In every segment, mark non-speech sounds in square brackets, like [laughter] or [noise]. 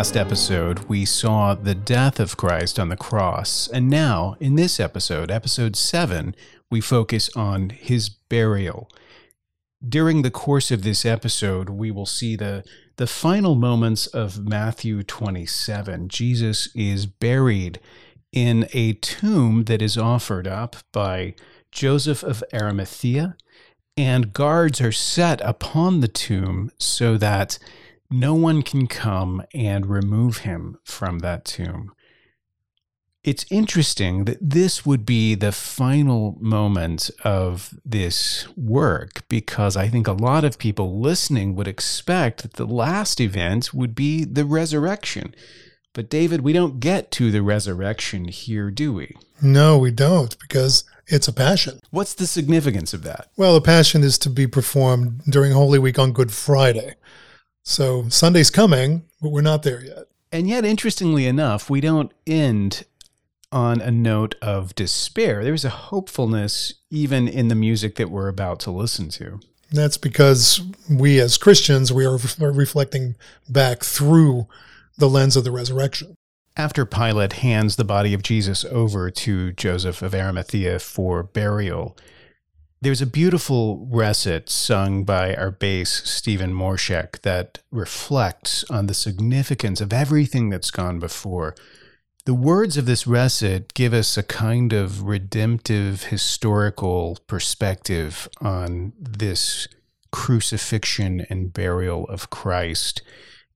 last episode, we saw the death of Christ on the cross. And now, in this episode, episode 7, we focus on his burial. During the course of this episode, we will see the, the final moments of Matthew 27. Jesus is buried in a tomb that is offered up by Joseph of Arimathea, and guards are set upon the tomb so that no one can come and remove him from that tomb. It's interesting that this would be the final moment of this work because I think a lot of people listening would expect that the last event would be the resurrection. But, David, we don't get to the resurrection here, do we? No, we don't, because it's a passion. What's the significance of that? Well, the passion is to be performed during Holy Week on Good Friday. So Sunday's coming, but we're not there yet. And yet, interestingly enough, we don't end on a note of despair. There's a hopefulness even in the music that we're about to listen to. That's because we as Christians, we are reflecting back through the lens of the resurrection. After Pilate hands the body of Jesus over to Joseph of Arimathea for burial, there's a beautiful recit sung by our bass, Stephen Morscheck, that reflects on the significance of everything that's gone before. The words of this recit give us a kind of redemptive historical perspective on this crucifixion and burial of Christ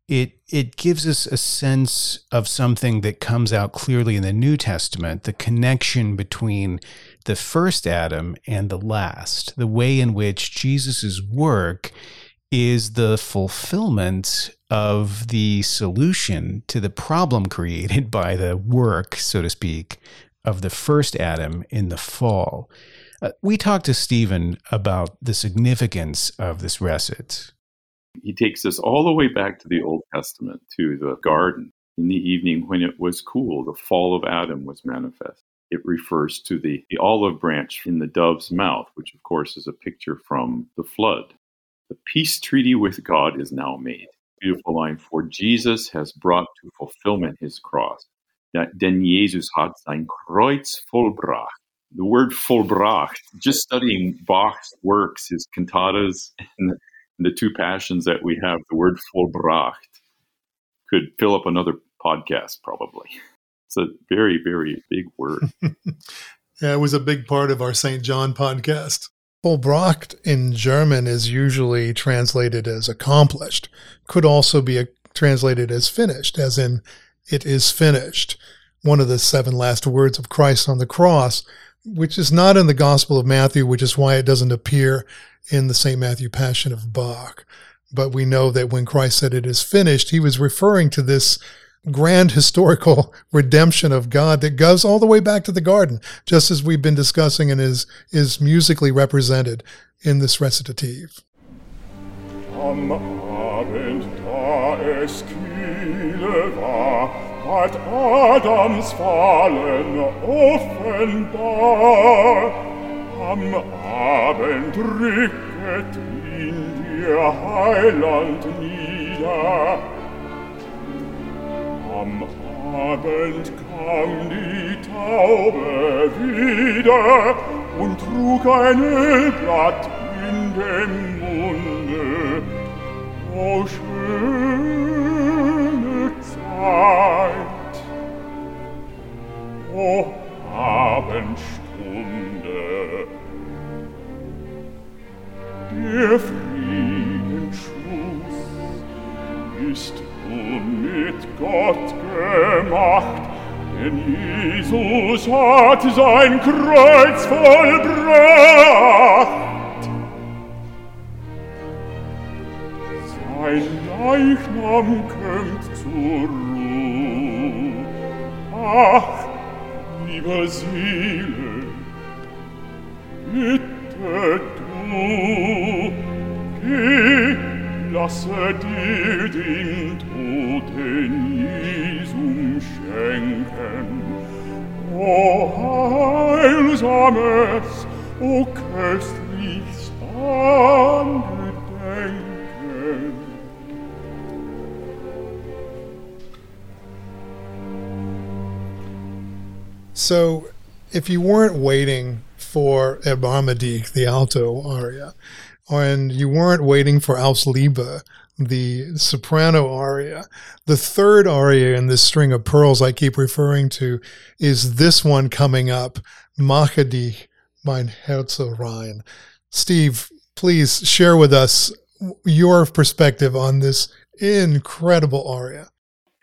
it it gives us a sense of something that comes out clearly in the New Testament, the connection between the first Adam and the last, the way in which Jesus' work is the fulfillment of the solution to the problem created by the work, so to speak, of the first Adam in the fall. Uh, we talked to Stephen about the significance of this recit. He takes us all the way back to the Old Testament, to the garden. In the evening when it was cool, the fall of Adam was manifest. It refers to the, the olive branch in the dove's mouth, which of course is a picture from the flood. The peace treaty with God is now made. Beautiful line, for Jesus has brought to fulfillment his cross. Denn Jesus hat sein Kreuz vollbracht. The word vollbracht, just studying Bach's works, his cantatas, and the two passions that we have, the word vollbracht, could fill up another podcast probably. [laughs] It's a very, very big word. [laughs] yeah, it was a big part of our St. John podcast. Vollbracht in German is usually translated as accomplished, could also be a, translated as finished, as in it is finished. One of the seven last words of Christ on the cross, which is not in the Gospel of Matthew, which is why it doesn't appear in the St. Matthew Passion of Bach. But we know that when Christ said it is finished, he was referring to this grand historical redemption of God that goes all the way back to the garden, just as we've been discussing and is, is musically represented in this recitative. Am Abend, da es kühle war, hat Adams Fallen offenbar Am Abend rücket Heiland nieder. Am Abend kam die Taube wieder und trug ein Ölblatt in dem Munde. O schöne Zeit! O Abendstunde! Der Friedensschluss ist und mit Gott gemacht, denn Jesus hat sein Kreuz vollbracht. Sein Leichnam kömmt zur Ruhe. Ach, liebe Seele, bitte du, geh lasse dir den Toten Jesum schenken. O heilsames, o Angedenken. So, if you weren't waiting for Erbarme dich, the alto aria, and you weren't waiting for Aus Liebe, the soprano aria. The third aria in this string of pearls I keep referring to is this one coming up, Mache dich mein Herz rein. Steve, please share with us your perspective on this incredible aria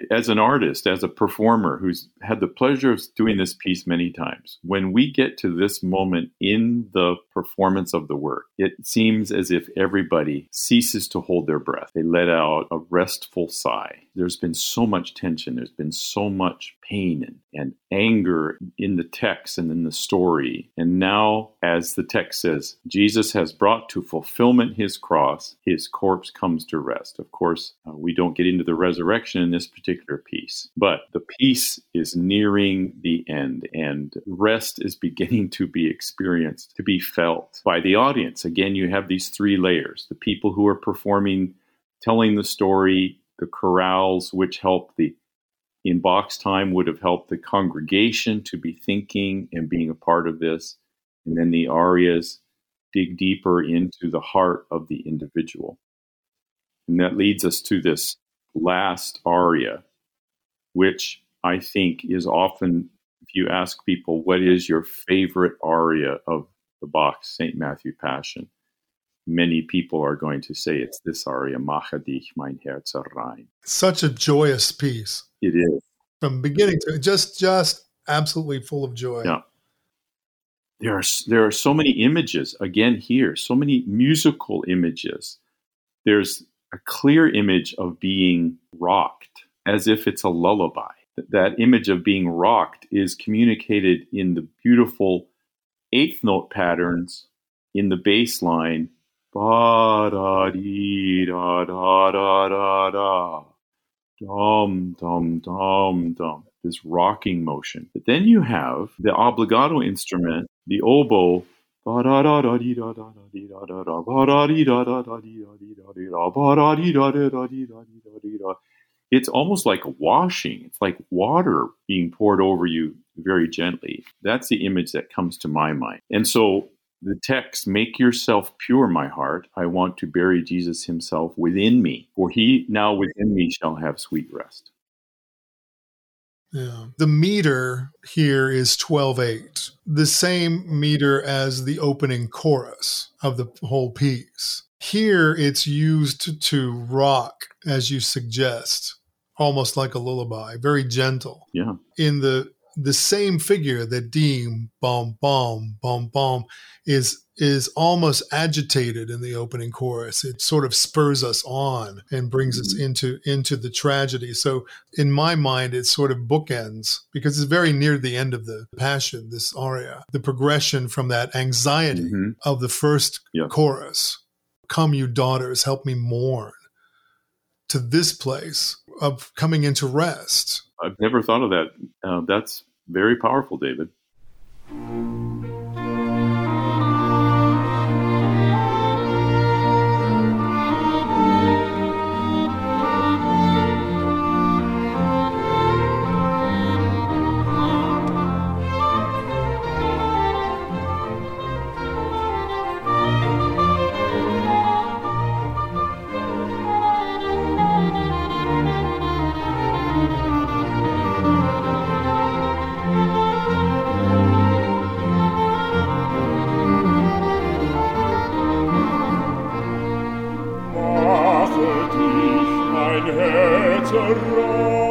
as an artist, as a performer who's had the pleasure of doing this piece many times, when we get to this moment in the performance of the work, it seems as if everybody ceases to hold their breath. They let out a restful sigh. There's been so much tension, there's been so much pain and, and anger in the text and in the story. And now, as the text says, Jesus has brought to fulfillment his cross, his corpse comes to rest. Of course, uh, we don't get into the resurrection in this particular piece, but the piece is nearing the end and rest is beginning to be experienced, to be felt by the audience. Again, you have these three layers the people who are performing, telling the story, the chorales, which help the in Bach's time would have helped the congregation to be thinking and being a part of this. And then the arias dig deeper into the heart of the individual. And that leads us to this last aria, which I think is often, if you ask people, what is your favorite aria of the Bach St. Matthew Passion? Many people are going to say it's this aria, Mache dich mein Herz rein. Such a joyous piece. It is from beginning to just just absolutely full of joy. Yeah. There are there are so many images again here, so many musical images. There's a clear image of being rocked as if it's a lullaby. That image of being rocked is communicated in the beautiful eighth note patterns in the bass line. Ba da dee da da da da da dum, dum, dum, dum, this rocking motion. But then you have the obligato instrument, the oboe. It's almost like washing. It's like water being poured over you very gently. That's the image that comes to my mind. And so the text, Make yourself pure, my heart. I want to bury Jesus himself within me, for he now within me shall have sweet rest. Yeah. The meter here is 12 8, the same meter as the opening chorus of the whole piece. Here it's used to rock, as you suggest, almost like a lullaby, very gentle. Yeah. In the the same figure that Deem bom bom bom bom is is almost agitated in the opening chorus. It sort of spurs us on and brings us mm-hmm. into into the tragedy. So in my mind, it sort of bookends because it's very near the end of the passion. This aria, the progression from that anxiety mm-hmm. of the first yeah. chorus, "Come, you daughters, help me mourn," to this place of coming into rest I've never thought of that. Uh, that's very powerful, David. mein Herz erraubt.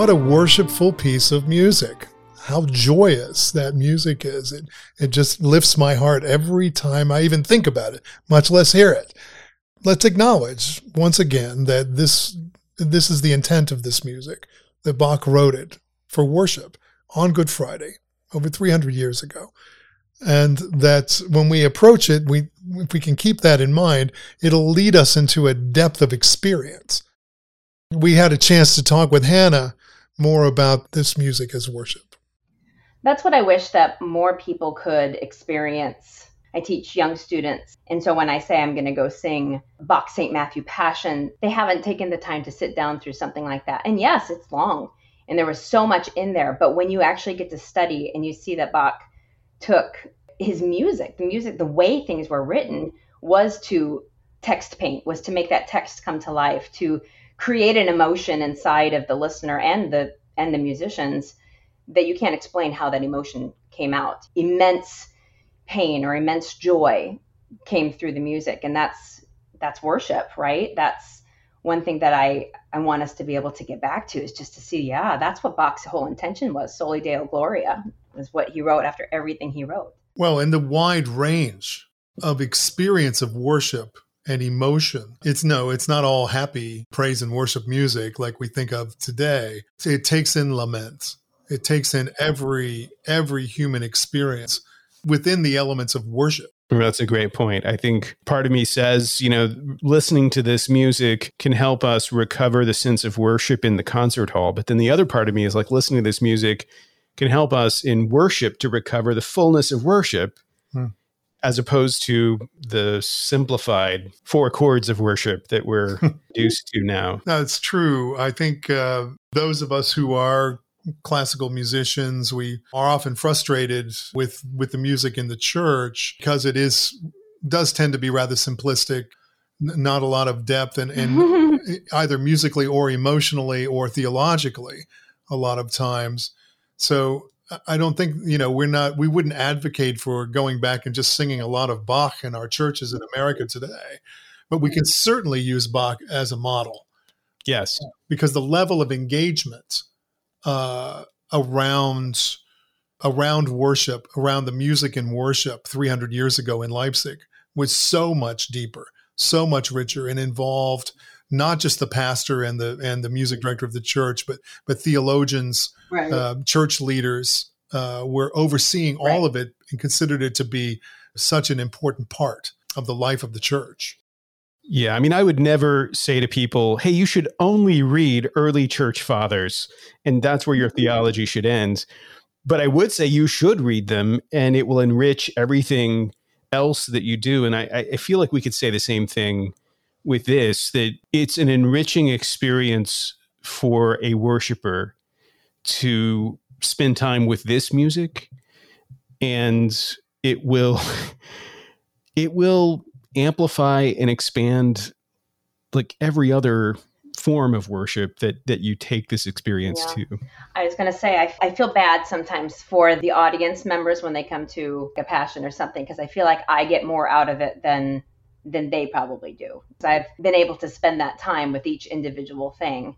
What a worshipful piece of music. How joyous that music is. It, it just lifts my heart every time I even think about it, much less hear it. Let's acknowledge once again that this, this is the intent of this music, that Bach wrote it for worship on Good Friday over 300 years ago. And that when we approach it, we, if we can keep that in mind, it'll lead us into a depth of experience. We had a chance to talk with Hannah more about this music as worship. That's what I wish that more people could experience. I teach young students. And so when I say I'm going to go sing Bach St. Matthew Passion, they haven't taken the time to sit down through something like that. And yes, it's long and there was so much in there. But when you actually get to study and you see that Bach took his music, the music, the way things were written was to text paint, was to make that text come to life, to create an emotion inside of the listener and the and the musicians that you can't explain how that emotion came out. Immense pain or immense joy came through the music and that's that's worship, right? That's one thing that I I want us to be able to get back to is just to see, yeah, that's what Bach's whole intention was. Soli Deo Gloria is what he wrote after everything he wrote. Well, and the wide range of experience of worship and emotion. It's no, it's not all happy praise and worship music like we think of today. It takes in lament. It takes in every every human experience within the elements of worship. That's a great point. I think part of me says, you know, listening to this music can help us recover the sense of worship in the concert hall. But then the other part of me is like listening to this music can help us in worship to recover the fullness of worship. Hmm as opposed to the simplified four chords of worship that we're [laughs] used to now. That's true. I think uh, those of us who are classical musicians we are often frustrated with with the music in the church because it is does tend to be rather simplistic not a lot of depth and, and [laughs] either musically or emotionally or theologically a lot of times so I don't think you know we're not we wouldn't advocate for going back and just singing a lot of Bach in our churches in America today, but we can certainly use Bach as a model. Yes, because the level of engagement uh, around around worship, around the music and worship 300 years ago in Leipzig was so much deeper, so much richer, and involved not just the pastor and the and the music director of the church, but but theologians, right. uh, church leaders uh, were overseeing right. all of it and considered it to be such an important part of the life of the church. Yeah, I mean, I would never say to people, "Hey, you should only read early church fathers, and that's where your mm-hmm. theology should end." But I would say you should read them, and it will enrich everything else that you do. And I, I feel like we could say the same thing with this that it's an enriching experience for a worshiper to spend time with this music and it will [laughs] it will amplify and expand like every other form of worship that that you take this experience yeah. to i was going to say I, I feel bad sometimes for the audience members when they come to a passion or something because i feel like i get more out of it than than they probably do. So I've been able to spend that time with each individual thing.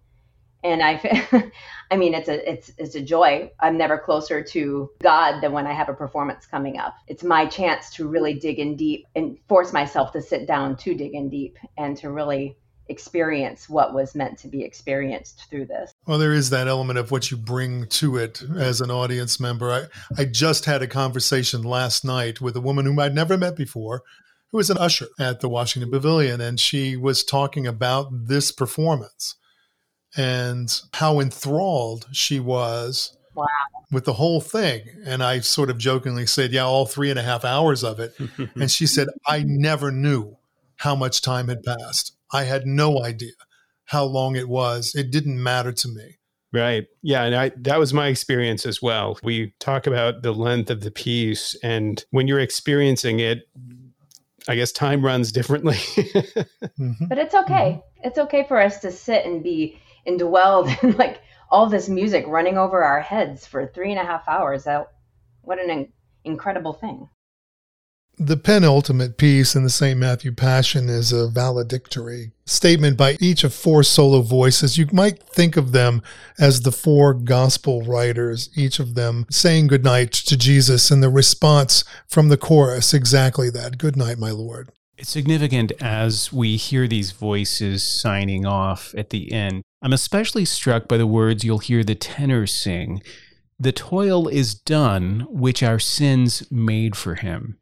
And I, [laughs] I mean, it's a it's it's a joy. I'm never closer to God than when I have a performance coming up. It's my chance to really dig in deep and force myself to sit down to dig in deep and to really experience what was meant to be experienced through this. Well, there is that element of what you bring to it as an audience member. I, I just had a conversation last night with a woman whom I'd never met before who was an usher at the Washington Pavilion, and she was talking about this performance and how enthralled she was Wow. With the whole thing. And I sort of jokingly said, Yeah, all three and a half hours of it. [laughs] and she said, I never knew how much time had passed. I had no idea how long it was. It didn't matter to me. Right. Yeah. And I, that was my experience as well. We talk about the length of the piece, and when you're experiencing it, I guess time runs differently. [laughs] mm-hmm. But it's okay. Mm-hmm. It's okay for us to sit and be indwelled [laughs] in like all this music running over our heads for three and a half hours. That what an in- incredible thing. The penultimate piece in the St. Matthew Passion is a valedictory statement by each of four solo voices. You might think of them as the four gospel writers, each of them saying goodnight to Jesus, and the response from the chorus exactly that Good night, my Lord. It's significant as we hear these voices signing off at the end. I'm especially struck by the words you'll hear the tenor sing The toil is done which our sins made for him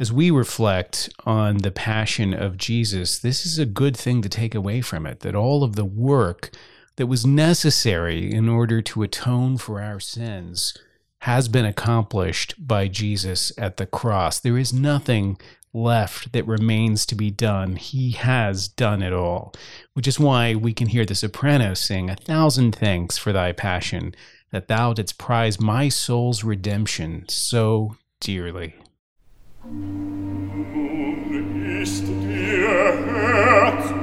as we reflect on the passion of Jesus, this is a good thing to take away from it that all of the work that was necessary in order to atone for our sins has been accomplished by Jesus at the cross. There is nothing left that remains to be done. He has done it all, which is why we can hear the soprano sing, A thousand thanks for thy passion, that thou didst prize my soul's redemption so dearly. Dir Herz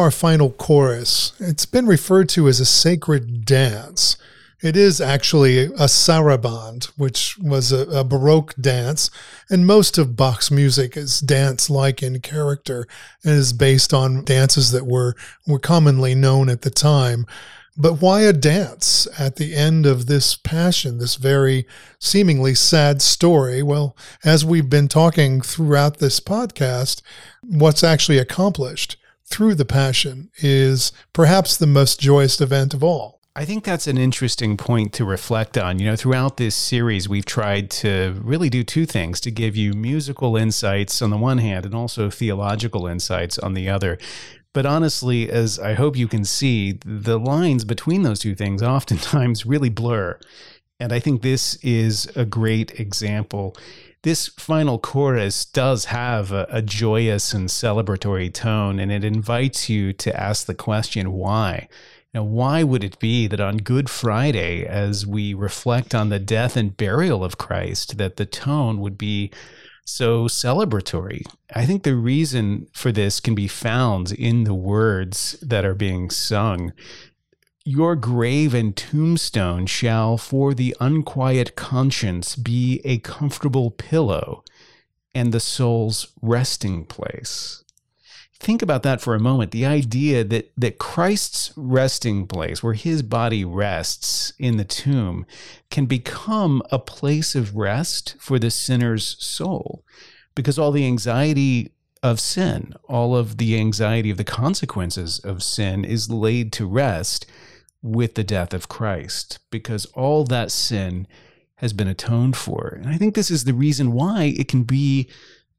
our final chorus. It's been referred to as a sacred dance. It is actually a saraband, which was a, a, Baroque dance, and most of Bach's music is dance-like in character and is based on dances that were, were commonly known at the time. But why a dance at the end of this passion, this very seemingly sad story? Well, as we've been talking throughout this podcast, what's actually accomplished? Through the Passion is perhaps the most joyous event of all. I think that's an interesting point to reflect on. You know, throughout this series, we've tried to really do two things to give you musical insights on the one hand and also theological insights on the other. But honestly, as I hope you can see, the lines between those two things oftentimes really blur. And I think this is a great example this final chorus does have a, a, joyous and celebratory tone, and it invites you to ask the question, why? Now, why would it be that on Good Friday, as we reflect on the death and burial of Christ, that the tone would be so celebratory? I think the reason for this can be found in the words that are being sung. Your grave and tombstone shall for the unquiet conscience be a comfortable pillow and the soul's resting place. think about that for a moment. The idea that that Christ's resting place, where his body rests in the tomb, can become a place of rest for the sinner's soul. Because all the anxiety of sin, all of the anxiety of the consequences of sin is laid to rest with the death of Christ, because all that sin has been atoned for. And I think this is the reason why it can be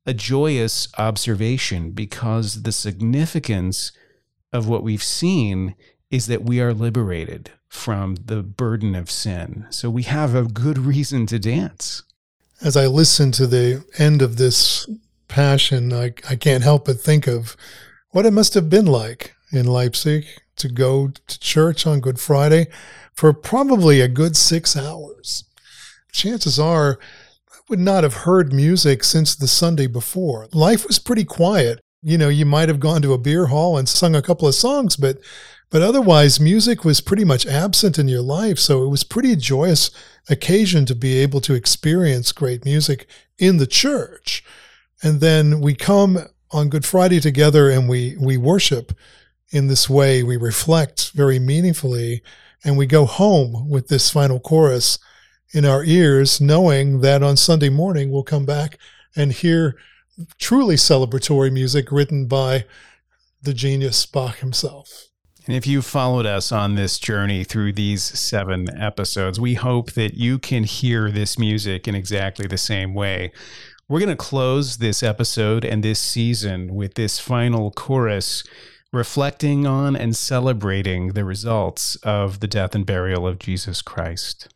a joyous observation because the significance of what we've seen is that we are liberated from the burden of sin. So we have a good reason to dance. As I listen to the end of this passion, I, I can't help but think of what it must have been like in Leipzig to go to church on Good Friday for probably a good six hours. Chances are I would not have heard music since the Sunday before. Life was pretty quiet. You know, you might have gone to a beer hall and sung a couple of songs, but but otherwise music was pretty much absent in your life. So it was pretty joyous occasion to be able to experience great music in the church. And then we come on Good Friday together and we we worship in this way. We reflect very meaningfully and we go home with this final chorus in our ears, knowing that on Sunday morning we'll come back and hear truly celebratory music written by the genius Bach himself. And if you followed us on this journey through these seven episodes, we hope that you can hear this music in exactly the same way. We're going to close this episode and this season with this final chorus reflecting on and celebrating the results of the death and burial of Jesus Christ.